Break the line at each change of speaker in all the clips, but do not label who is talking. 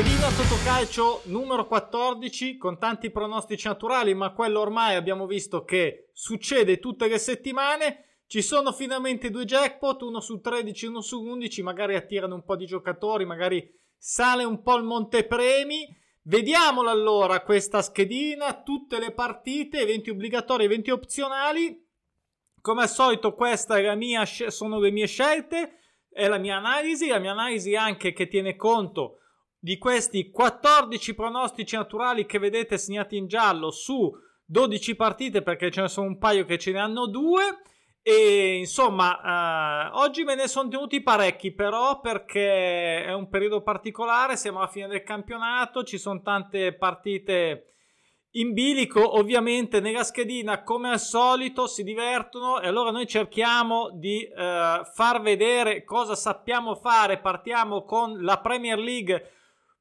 schedina Totocalcio numero 14 con tanti pronostici naturali, ma quello ormai abbiamo visto che succede tutte le settimane. Ci sono finalmente due jackpot, uno su 13 e uno su 11, magari attirano un po' di giocatori, magari sale un po' il montepremi. Vediamola allora questa schedina, tutte le partite, eventi obbligatori, eventi opzionali. Come al solito queste sono le mie scelte, è la mia analisi, la mia analisi anche che tiene conto di questi 14 pronostici naturali che vedete segnati in giallo su 12 partite perché ce ne sono un paio che ce ne hanno due. E insomma eh, oggi me ne sono tenuti parecchi però perché è un periodo particolare siamo alla fine del campionato ci sono tante partite in bilico ovviamente nella schedina come al solito si divertono e allora noi cerchiamo di eh, far vedere cosa sappiamo fare. Partiamo con la Premier League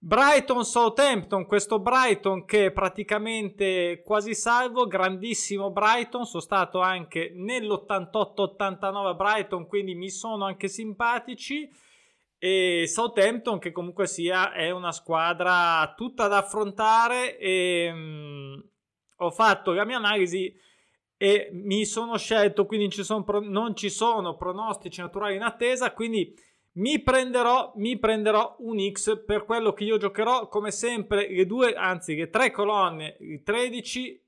Brighton Southampton, questo Brighton che è praticamente quasi salvo, grandissimo Brighton, sono stato anche nell'88-89 a Brighton, quindi mi sono anche simpatici. E Southampton che comunque sia è una squadra tutta da affrontare e mh, mm, ho fatto la mia analisi e mi sono scelto, quindi ci sono, non ci sono pronostici naturali in attesa, quindi mi prenderò, mi prenderò un X per quello che io giocherò come sempre le due, anzi le tre colonne, il 13,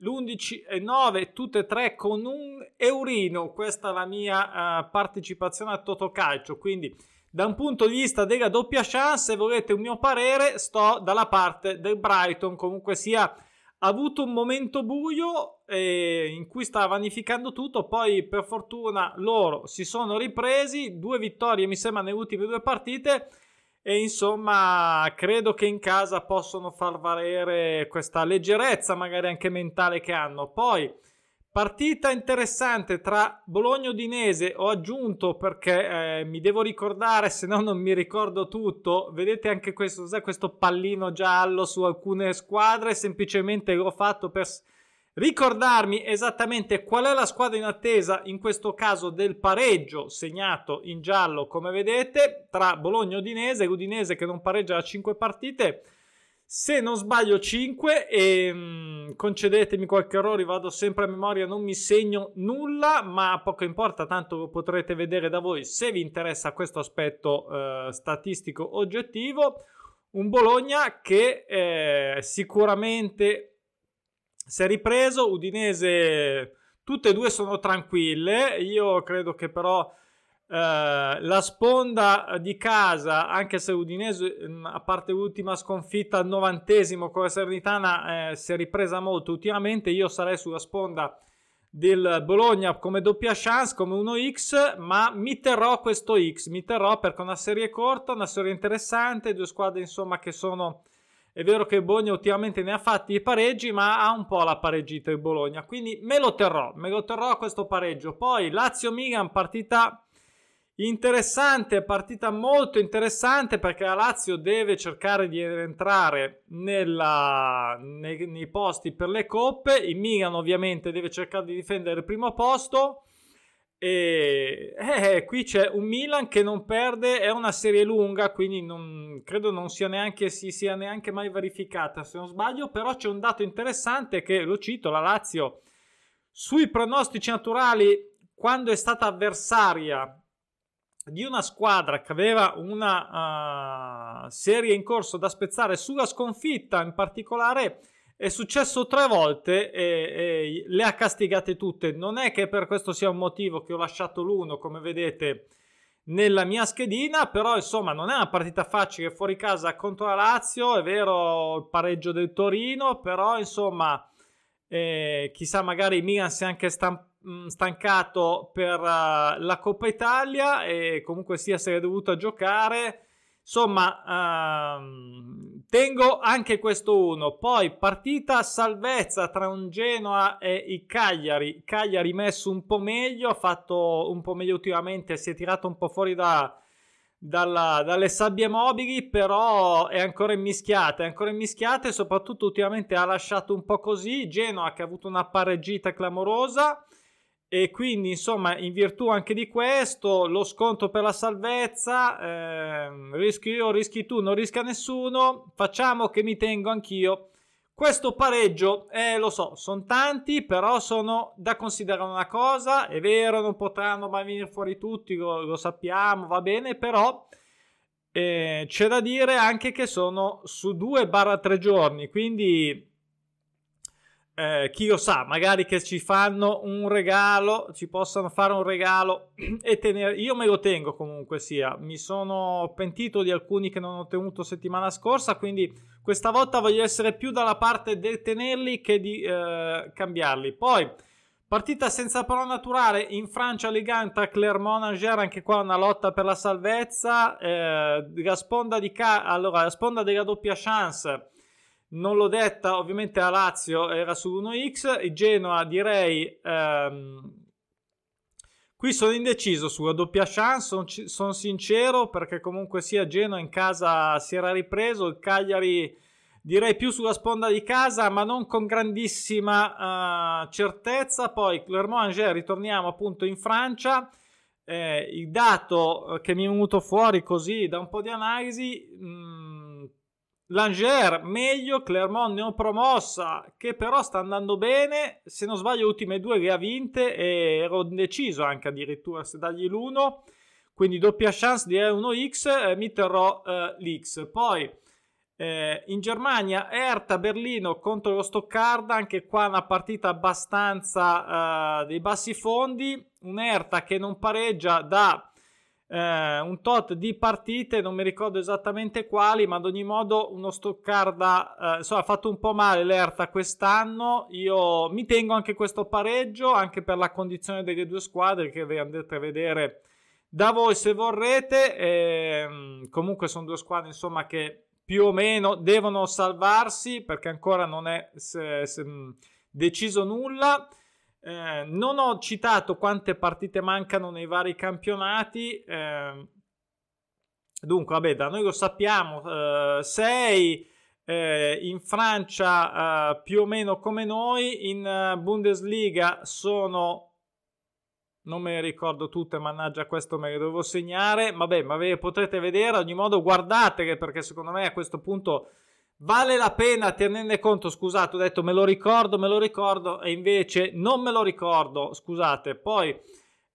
l'11 e 9, tutte e tre con un eurino. Questa è la mia uh, partecipazione a Totocalcio, quindi da un punto di vista della doppia chance, se volete un mio parere, sto dalla parte del Brighton, comunque sia ha avuto un momento buio eh, in cui stava vanificando tutto, poi per fortuna loro si sono ripresi, due vittorie mi sembra nelle ultime due partite e insomma credo che in casa possono far valere questa leggerezza magari anche mentale che hanno. Poi Partita interessante tra Bologna e Udinese, ho aggiunto perché eh, mi devo ricordare, se no non mi ricordo tutto. Vedete anche questo, questo pallino giallo su alcune squadre, semplicemente l'ho fatto per ricordarmi esattamente qual è la squadra in attesa, in questo caso del pareggio segnato in giallo, come vedete, tra Bologna e Udinese, l'Udinese che non pareggia da 5 partite se non sbaglio 5 e mh, concedetemi qualche errore, vado sempre a memoria, non mi segno nulla, ma poco importa, tanto potrete vedere da voi se vi interessa questo aspetto eh, statistico oggettivo. Un Bologna che eh, sicuramente si è ripreso, Udinese tutte e due sono tranquille, io credo che però Uh, la sponda di casa, anche se Udinese, mm, a parte l'ultima sconfitta al novantesimo con la Serenitana, eh, si è ripresa molto ultimamente. Io sarei sulla sponda del Bologna come doppia chance, come 1x, ma mi terrò questo X. Mi terrò perché è una serie corta, una serie interessante. Due squadre, insomma, che sono. È vero che il Bologna ultimamente ne ha fatti i pareggi, ma ha un po' la pareggita il Bologna. Quindi me lo terrò, me lo terrò questo pareggio. Poi Lazio-Milan, partita Interessante, partita molto interessante perché la Lazio deve cercare di entrare nella, nei, nei, posti per le coppe. Il Milan ovviamente deve cercare di difendere il primo posto. E eh, qui c'è un Milan che non perde, è una serie lunga, quindi non, credo non sia neanche, si sia neanche mai verificata se non sbaglio. Però c'è un dato interessante che lo cito: la Lazio sui pronostici naturali, quando è stata avversaria di una squadra che aveva una uh, serie in corso da spezzare sulla sconfitta in particolare è successo tre volte e, e, le ha castigate tutte. Non è che per questo sia un motivo che ho lasciato l'uno come vedete nella mia schedina però insomma non è una partita facile fuori casa contro la Lazio è vero il pareggio del Torino però insomma eh, chissà magari Milan si è anche stampato Mm, stancato per uh, la Coppa Italia e comunque sia se è dovuto giocare. Insomma, uh, tengo anche questo uno. Poi partita salvezza tra un Genoa e il Cagliari. Cagliari messo un po' meglio, ha fatto un po' meglio ultimamente, si è tirato un po' fuori da, dalla, dalle sabbie mobili, però è ancora immischiata, è ancora immischiata e soprattutto ultimamente ha lasciato un po' così. Genoa che ha avuto una pareggita clamorosa e quindi insomma in virtù anche di questo lo sconto per la salvezza eh, rischio io rischi tu non rischia nessuno facciamo che mi tengo anch'io. Questo pareggio eh, lo so sono tanti però sono da considerare una cosa è vero non potranno mai venire fuori tutti lo, lo sappiamo va bene però eh, c'è da dire anche che sono su 2-3 giorni quindi eh, chi lo sa, magari che ci fanno un regalo, ci possano fare un regalo e tenere. Io me lo tengo comunque sia. Mi sono pentito di alcuni che non ho tenuto settimana scorsa, quindi questa volta voglio essere più dalla parte del tenerli che di eh, cambiarli. Poi. Partita senza parola naturale in Francia Ligue 1 tra Clermont Angers, anche qua una lotta per la salvezza. Eh, la sponda di ca- allora, la sponda della doppia chance non l'ho detta, ovviamente a Lazio era su 1x, il Genoa direi... Ehm, qui sono indeciso sulla doppia chance, sono, sono sincero perché comunque sia Genoa in casa si era ripreso, il Cagliari direi più sulla sponda di casa ma non con grandissima uh, certezza, poi Clermont-Angers ritorniamo appunto in Francia. Eh, il dato che mi è venuto fuori così da un po' di analisi mh, mm, Langer meglio, Clermont neopromossa che però sta andando bene, se non sbaglio le ultime due le ha vinte e ero indeciso anche addirittura se dargli l'uno, quindi doppia chance di E1X, eh, mi terrò eh, l'X. Poi eh, in Germania Erta Berlino contro lo Stoccarda, anche qua una partita abbastanza eh, dei bassi fondi, un Erta che non pareggia da eh, un tot di partite, non mi ricordo esattamente quali, ma ad ogni modo uno Stoccarda eh, insomma, ha fatto un po' male l'Erta quest'anno. Io mi tengo anche questo pareggio, anche per la condizione delle due squadre che vi andrete a vedere da voi se vorrete. E, comunque sono due squadre insomma che più o meno devono salvarsi perché ancora non è se, se, deciso nulla. Eh, non ho citato quante partite mancano nei vari campionati. Eh, dunque, vabbè, da noi lo sappiamo: 6 eh, eh, in Francia eh, più o meno come noi, in Bundesliga sono. Non me le ricordo tutte, mannaggia, questo me le devo segnare. Vabbè, ma ve le potrete vedere. Ad ogni modo, guardatele perché secondo me a questo punto Vale la pena tenerne conto, scusate, ho detto me lo ricordo, me lo ricordo e invece non me lo ricordo, scusate. Poi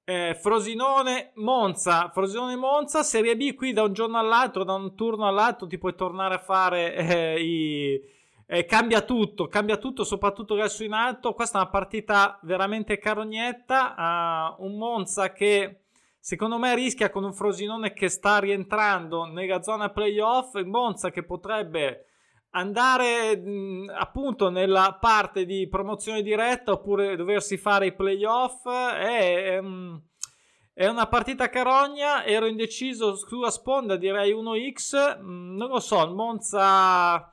eh, Frosinone Monza, Frosinone Monza, Serie B qui da un giorno all'altro, da un turno all'altro ti puoi tornare a fare eh, i... Eh, cambia tutto, cambia tutto, soprattutto adesso in alto. Questa è una partita veramente carognetta. Uh, un Monza che secondo me rischia con un Frosinone che sta rientrando nella zona playoff. Il Monza che potrebbe andare mh, appunto nella parte di promozione diretta oppure doversi fare i playoff è, è, una partita carogna ero indeciso sulla sponda direi 1x non lo so il Monza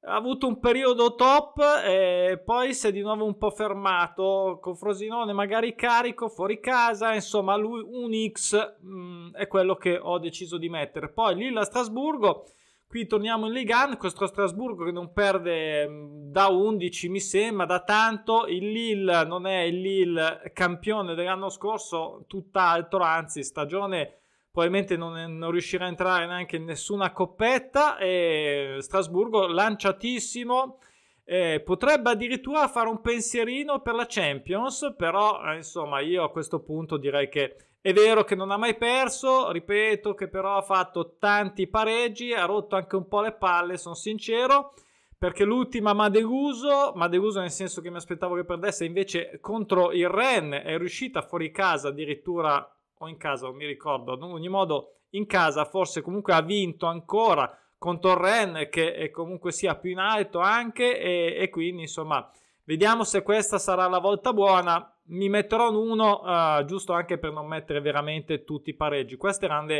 ha avuto un periodo top e poi si è di nuovo un po' fermato con Frosinone magari carico fuori casa insomma lui un X mh, è quello che ho deciso di mettere. Poi Lilla Strasburgo Qui torniamo in Ligue 1, questo Strasburgo che non perde mm, da 11 mi sembra, da tanto. Il Lille non è il Lille campione dell'anno scorso, tutt'altro, anzi stagione probabilmente non, è, non, riuscirà a entrare neanche in nessuna coppetta. E Strasburgo lanciatissimo. Eh, potrebbe addirittura fare un pensierino per la Champions, però eh, insomma io a questo punto direi che è vero che non ha mai perso, ripeto che però ha fatto tanti pareggi, ha rotto anche un po' le palle, sono sincero, perché l'ultima mi ha deluso, ma deluso nel senso che mi aspettavo che perdesse, invece contro il Ren è riuscita fuori casa addirittura, o in casa, non mi ricordo, ad ogni modo in casa forse comunque ha vinto ancora contro il Ren che comunque sia più in alto anche e, e quindi insomma vediamo se questa sarà la volta buona mi metterò in uno uh, giusto anche per non mettere veramente tutti i pareggi. Questi erano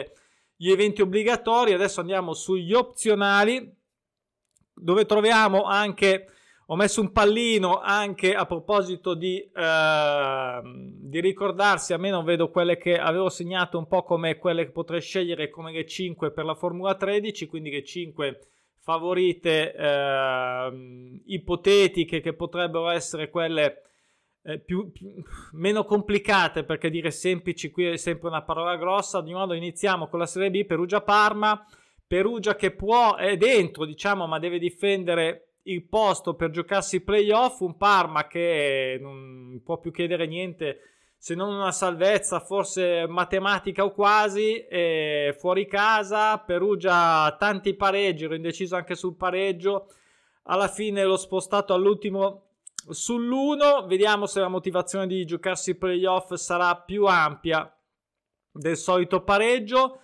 gli eventi obbligatori. Adesso andiamo sugli opzionali dove troviamo anche ho messo un pallino anche a proposito di, uh, di ricordarsi, almeno vedo quelle che avevo segnato un po' come quelle che potrei scegliere come le 5 per la Formula 13, quindi le 5 favorite uh, ipotetiche che potrebbero essere quelle eh, più, più, meno complicate perché dire semplici qui è sempre una parola grossa. Di modo iniziamo con la Serie B Perugia-Parma. Perugia che può, è dentro diciamo, ma deve difendere il posto per giocarsi i playoff. Un Parma che non può più chiedere niente se non una salvezza, forse matematica o quasi. fuori casa, Perugia tanti pareggi, ero indeciso anche sul pareggio. Alla fine l'ho spostato all'ultimo sull'1. Vediamo se la motivazione di giocarsi i playoff sarà più ampia del solito pareggio.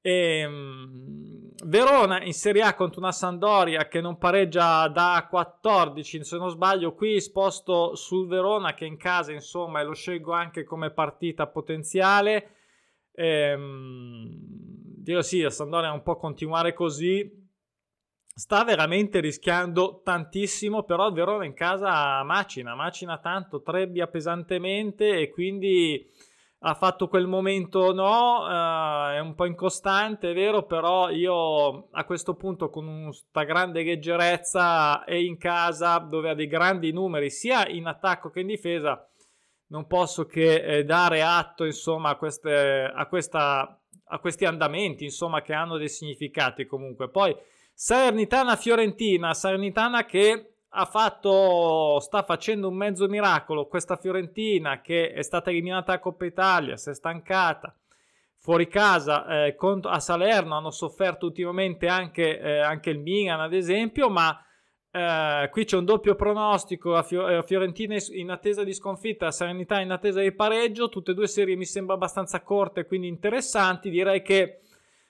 E, ehm, Verona in Serie A contro una Sandoria che non pareggia da 14, se non sbaglio, qui sposto sul Verona che in casa, insomma, e lo scelgo anche come partita potenziale. Ehm, dirò sì, la Sandoria un po' continuare così sta veramente rischiando tantissimo, però il Verona in casa macina, macina tanto, trebbia pesantemente e quindi ha fatto quel momento no, uh, è un po' incostante, è vero, però io a questo punto con questa grande leggerezza e in casa dove ha dei grandi numeri sia in attacco che in difesa, non posso che eh, dare atto insomma a, queste, a, questa, a questi andamenti insomma che hanno dei significati comunque. Poi Salernitana-Fiorentina, Salernitana che ha fatto, sta facendo un mezzo miracolo. Questa Fiorentina che è stata eliminata a Coppa Italia, si è stancata. Fuori casa eh, a Salerno hanno sofferto ultimamente anche, eh, anche il Milan, ad esempio, ma eh, qui c'è un doppio pronostico: a eh, Fiorentina in attesa di sconfitta, a Serenità in attesa di pareggio. Tutte e due serie mi sembra abbastanza corte, quindi interessanti. Direi che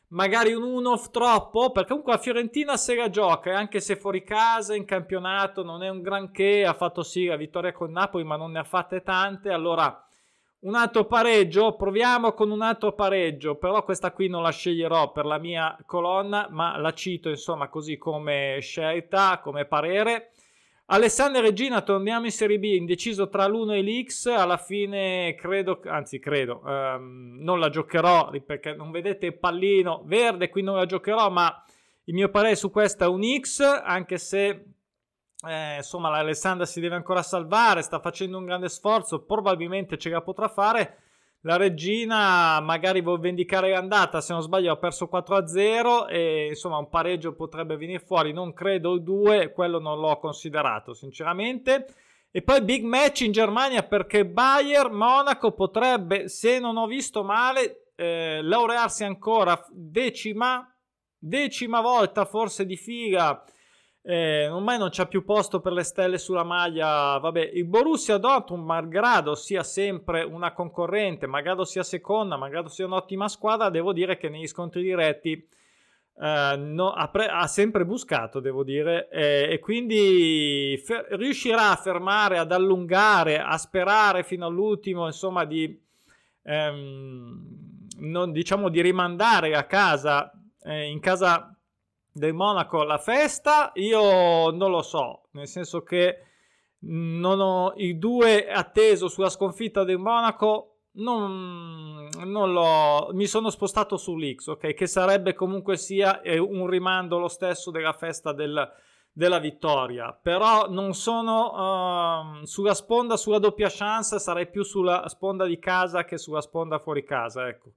magari un 1 troppo, perché comunque la Fiorentina se la gioca, anche se fuori casa in campionato non è un granché, ha fatto sì la vittoria con Napoli, ma non ne ha fatte tante, allora un altro pareggio, proviamo con un altro pareggio, però questa qui non la sceglierò per la mia colonna, ma la cito insomma così come scelta, come parere. Alessandro Regina, torniamo in Serie B, indeciso tra l'1 e l'X, alla fine credo, anzi credo, ehm, non la giocherò perché non vedete il pallino verde, qui non la giocherò, ma il mio parere su questa è un X, anche se eh, insomma l'Alessandra si deve ancora salvare, sta facendo un grande sforzo, probabilmente ce la potrà fare, la regina magari vuol vendicare l'andata, se non sbaglio ha perso 4-0 e insomma un pareggio potrebbe venire fuori, non credo il 2, quello non l'ho considerato sinceramente. E poi big match in Germania perché Bayern Monaco potrebbe, se non ho visto male, eh, laurearsi ancora decima, decima volta forse di figa eh, ormai non c'è più posto per le stelle sulla maglia. Vabbè, il Borussia Dortmund, malgrado sia sempre una concorrente, malgrado sia seconda, malgrado sia un'ottima squadra, devo dire che negli scontri diretti eh, no, ha, pre- ha, sempre buscato, devo dire, eh, e quindi fer- riuscirà a fermare, ad allungare, a sperare fino all'ultimo, insomma, di, ehm, non, diciamo, di rimandare a casa, eh, in casa del Monaco la festa, io non lo so, nel senso che non ho i due atteso sulla sconfitta del Monaco. Non, non l'ho, mi sono spostato sull'X, ok? Che sarebbe comunque sia un rimando lo stesso della festa del, della vittoria. Però non sono uh, sulla sponda, sulla doppia chance, sarei più sulla sponda di casa che sulla sponda fuori casa, ecco.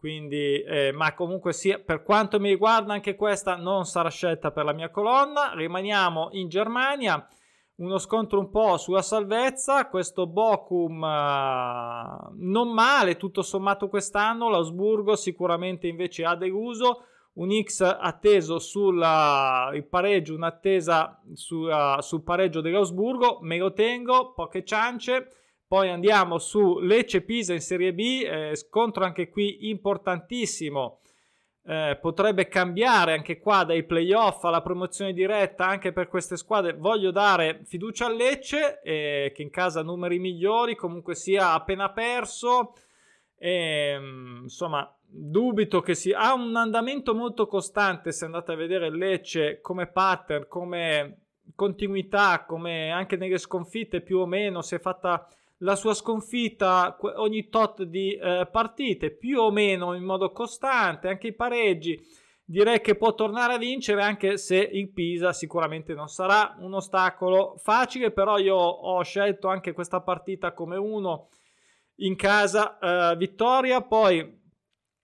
Quindi, eh, ma comunque sia, per quanto mi riguarda, anche questa non sarà scelta per la mia colonna. Rimaniamo in Germania. Uno scontro un po' sulla salvezza. Questo Bochum uh, non male, tutto sommato quest'anno. L'Ausburgo sicuramente invece ha deluso. Un X atteso sul pareggio, un'attesa sulla, sul pareggio dell'Ausburgo. Me lo tengo, poche ciance. Poi andiamo su Lecce Pisa in Serie B, eh, scontro anche qui importantissimo. Eh, potrebbe cambiare anche qua dai playoff alla promozione diretta anche per queste squadre. Voglio dare fiducia a Lecce, eh, che in casa ha numeri migliori, comunque sia appena perso. E, ehm, insomma, dubito che sia. Ha un andamento molto costante. Se andate a vedere Lecce come pattern, come continuità, come anche nelle sconfitte più o meno si è fatta la sua sconfitta ogni tot di eh, partite, più o meno in modo costante, anche i pareggi. direi che può tornare a vincere anche se il Pisa sicuramente non sarà un ostacolo facile, però io ho scelto anche questa partita come uno in casa eh, vittoria, poi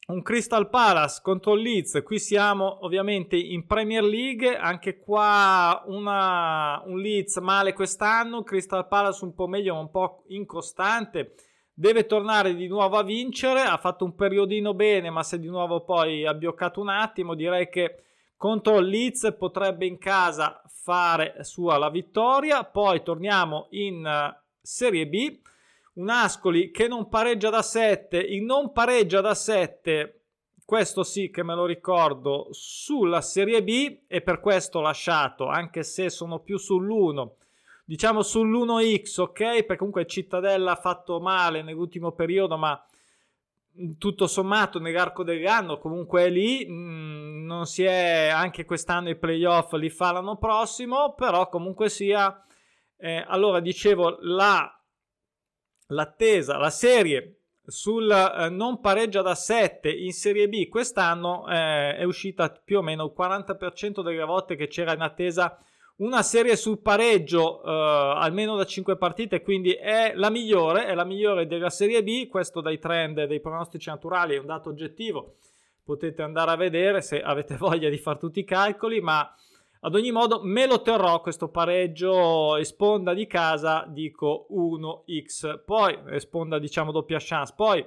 un Crystal Palace contro il Leeds, qui siamo ovviamente in Premier League, anche qua una, un Leeds male quest'anno, Crystal Palace un po' meglio ma un po' incostante deve tornare di nuovo a vincere. Ha fatto un periodino bene, ma se di nuovo poi ha bioccato un attimo, direi che contro il Leeds potrebbe in casa fare sua la vittoria. Poi torniamo in uh, Serie B. Un Ascoli che non pareggia da 7, il non pareggia da 7, questo sì che me lo ricordo, sulla Serie B e per questo lasciato, anche se sono più sull'1 diciamo sull'1x, ok? Perché comunque Cittadella ha fatto male nell'ultimo periodo, ma tutto sommato nell'arco dell'anno comunque è lì. Mm, non si è anche quest'anno i playoff li fa l'anno prossimo, però comunque sia. Eh, allora dicevo la, l'attesa, la serie sul eh, non pareggia da 7 in Serie B quest'anno eh, è uscita più o meno il 40% delle volte che c'era in attesa una serie sul pareggio eh, almeno da 5 partite, quindi è la migliore, è la migliore della Serie B, questo dai trend dei pronostici naturali è un dato oggettivo, potete andare a vedere se avete voglia di fare tutti i calcoli, ma ad ogni modo me lo terrò questo pareggio e sponda di casa, dico 1x, poi sponda diciamo doppia chance, poi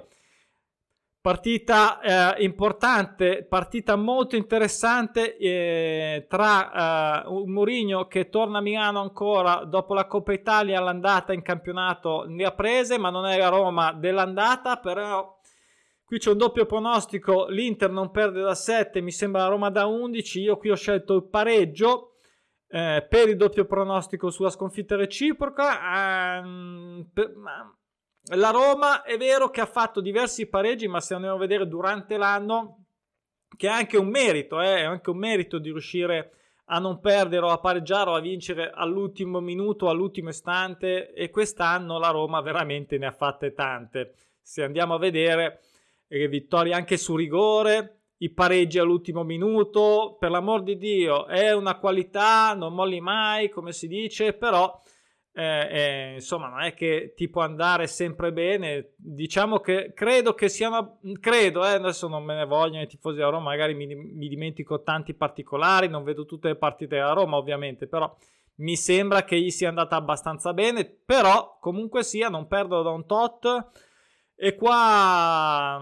Partita eh, importante, partita molto interessante eh, tra eh, un Mourinho che torna a Milano ancora dopo la Coppa Italia, l'andata in campionato ne ha prese, ma non è la Roma dell'andata, però qui c'è un doppio pronostico, l'Inter non perde da 7, mi sembra la Roma da 11, io qui ho scelto il pareggio eh, per il doppio pronostico sulla sconfitta reciproca. Ehm, per, la Roma è vero che ha fatto diversi pareggi, ma se andiamo a vedere durante l'anno, che è anche un merito, eh, è anche un merito di riuscire a non perdere o a pareggiare o a vincere all'ultimo minuto, all'ultimo istante e quest'anno la Roma veramente ne ha fatte tante. Se andiamo a vedere vittorie anche su rigore, i pareggi all'ultimo minuto, per l'amor di Dio, è una qualità, non molli mai, come si dice, però eh, eh, insomma, non è che ti può andare sempre bene. Diciamo che credo che siano, credo, eh, adesso non me ne vogliono i tifosi della Roma, magari mi, mi, dimentico tanti particolari, non vedo tutte le partite della Roma, ovviamente, però mi sembra che gli sia andata abbastanza bene. Però comunque sia, non perdo da un tot. E qua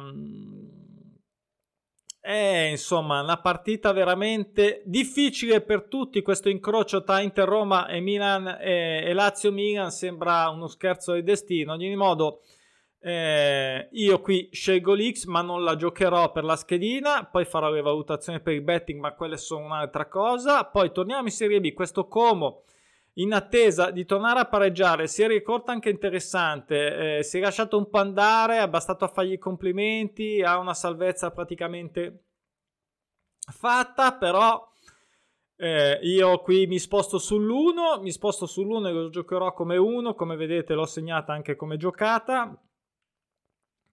è insomma una partita veramente difficile per tutti. Questo incrocio tra Inter Roma e Milan e, e Lazio Milan sembra uno scherzo di destino. Ad ogni modo, eh, io qui scelgo l'X, ma non la giocherò per la schedina. Poi farò le valutazioni per il betting, ma quelle sono un'altra cosa. Poi torniamo in Serie B. Questo Como in attesa di tornare a pareggiare. Serie corta anche interessante. Eh, si è lasciato un po' andare, ha bastato a fargli i complimenti. Ha una salvezza praticamente fatta, però. Eh, io qui mi sposto sull'1, mi sposto sull'1 e lo giocherò come 1, come vedete l'ho segnata anche come giocata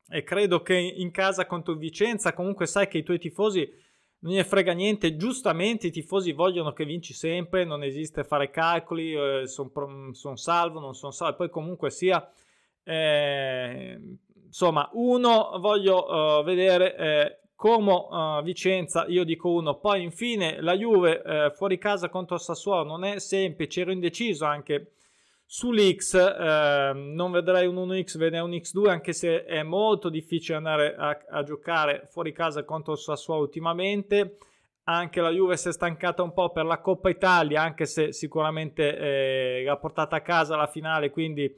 e credo che in casa contro Vicenza comunque sai che i tuoi tifosi non ne frega niente, giustamente i tifosi vogliono che vinci sempre, non esiste fare calcoli, eh, sono son salvo, non sono salvo, poi comunque sia, eh, insomma, uno voglio uh, vedere eh, Como uh, Vicenza, io dico uno, poi infine la Juve eh, fuori casa contro Sassuolo non è semplice, ero indeciso anche Sull'X eh, non vedrei un 1X, vedrei un X2 anche se è molto difficile andare a, a giocare fuori casa contro il Sassuolo ultimamente. Anche la Juve si è stancata un po' per la Coppa Italia, anche se sicuramente eh, l'ha portata a casa la finale, quindi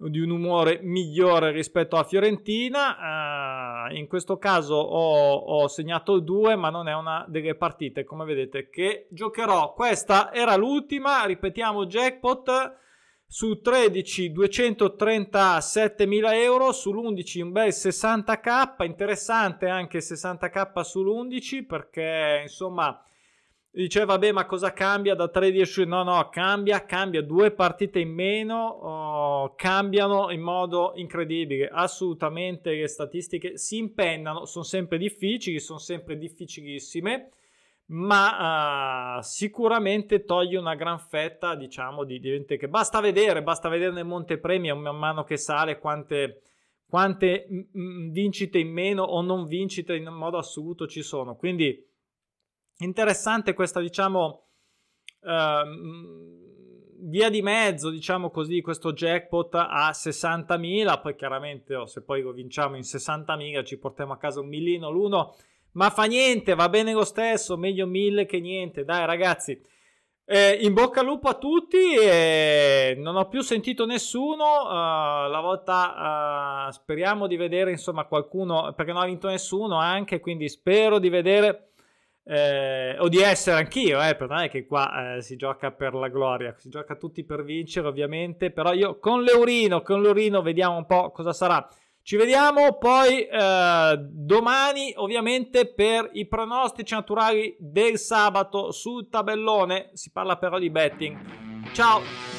di un umore migliore rispetto a Fiorentina. Uh, in questo caso ho, ho, segnato il 2, ma non è una delle partite, come vedete, che giocherò. Questa era l'ultima, ripetiamo jackpot su 13 237.000 euro, sull'11 un bel 60k, interessante anche 60k sull'11 perché insomma dice vabbè ma cosa cambia da 13 no no cambia cambia due partite in meno oh, cambiano in modo incredibile assolutamente le statistiche si impennano sono sempre difficili sono sempre difficilissime ma uh, sicuramente toglie una gran fetta, diciamo, di, di gente che basta vedere, basta vedere nel montepremi man mano che sale quante, quante vincite in meno o non vincite in modo assoluto ci sono. Quindi interessante questa, diciamo, uh, via di mezzo, diciamo così, questo jackpot a 60.000, poi chiaramente oh, se poi lo vinciamo in 60.000 ci portiamo a casa un millino l'uno ma fa niente, va bene lo stesso, meglio mille che niente. Dai ragazzi, eh, in bocca al lupo a tutti. Eh, non ho più sentito nessuno. Uh, la volta uh, speriamo di vedere insomma qualcuno, perché non ha vinto nessuno anche, quindi spero di vedere. Eh, o di essere anch'io, eh, per non è che qua eh, si gioca per la gloria, si gioca tutti per vincere ovviamente, però io con l'Eurino, con l'Eurino vediamo un po' cosa sarà. Ci vediamo poi eh, domani ovviamente per i pronostici naturali del sabato sul tabellone. Si parla però di betting. Ciao!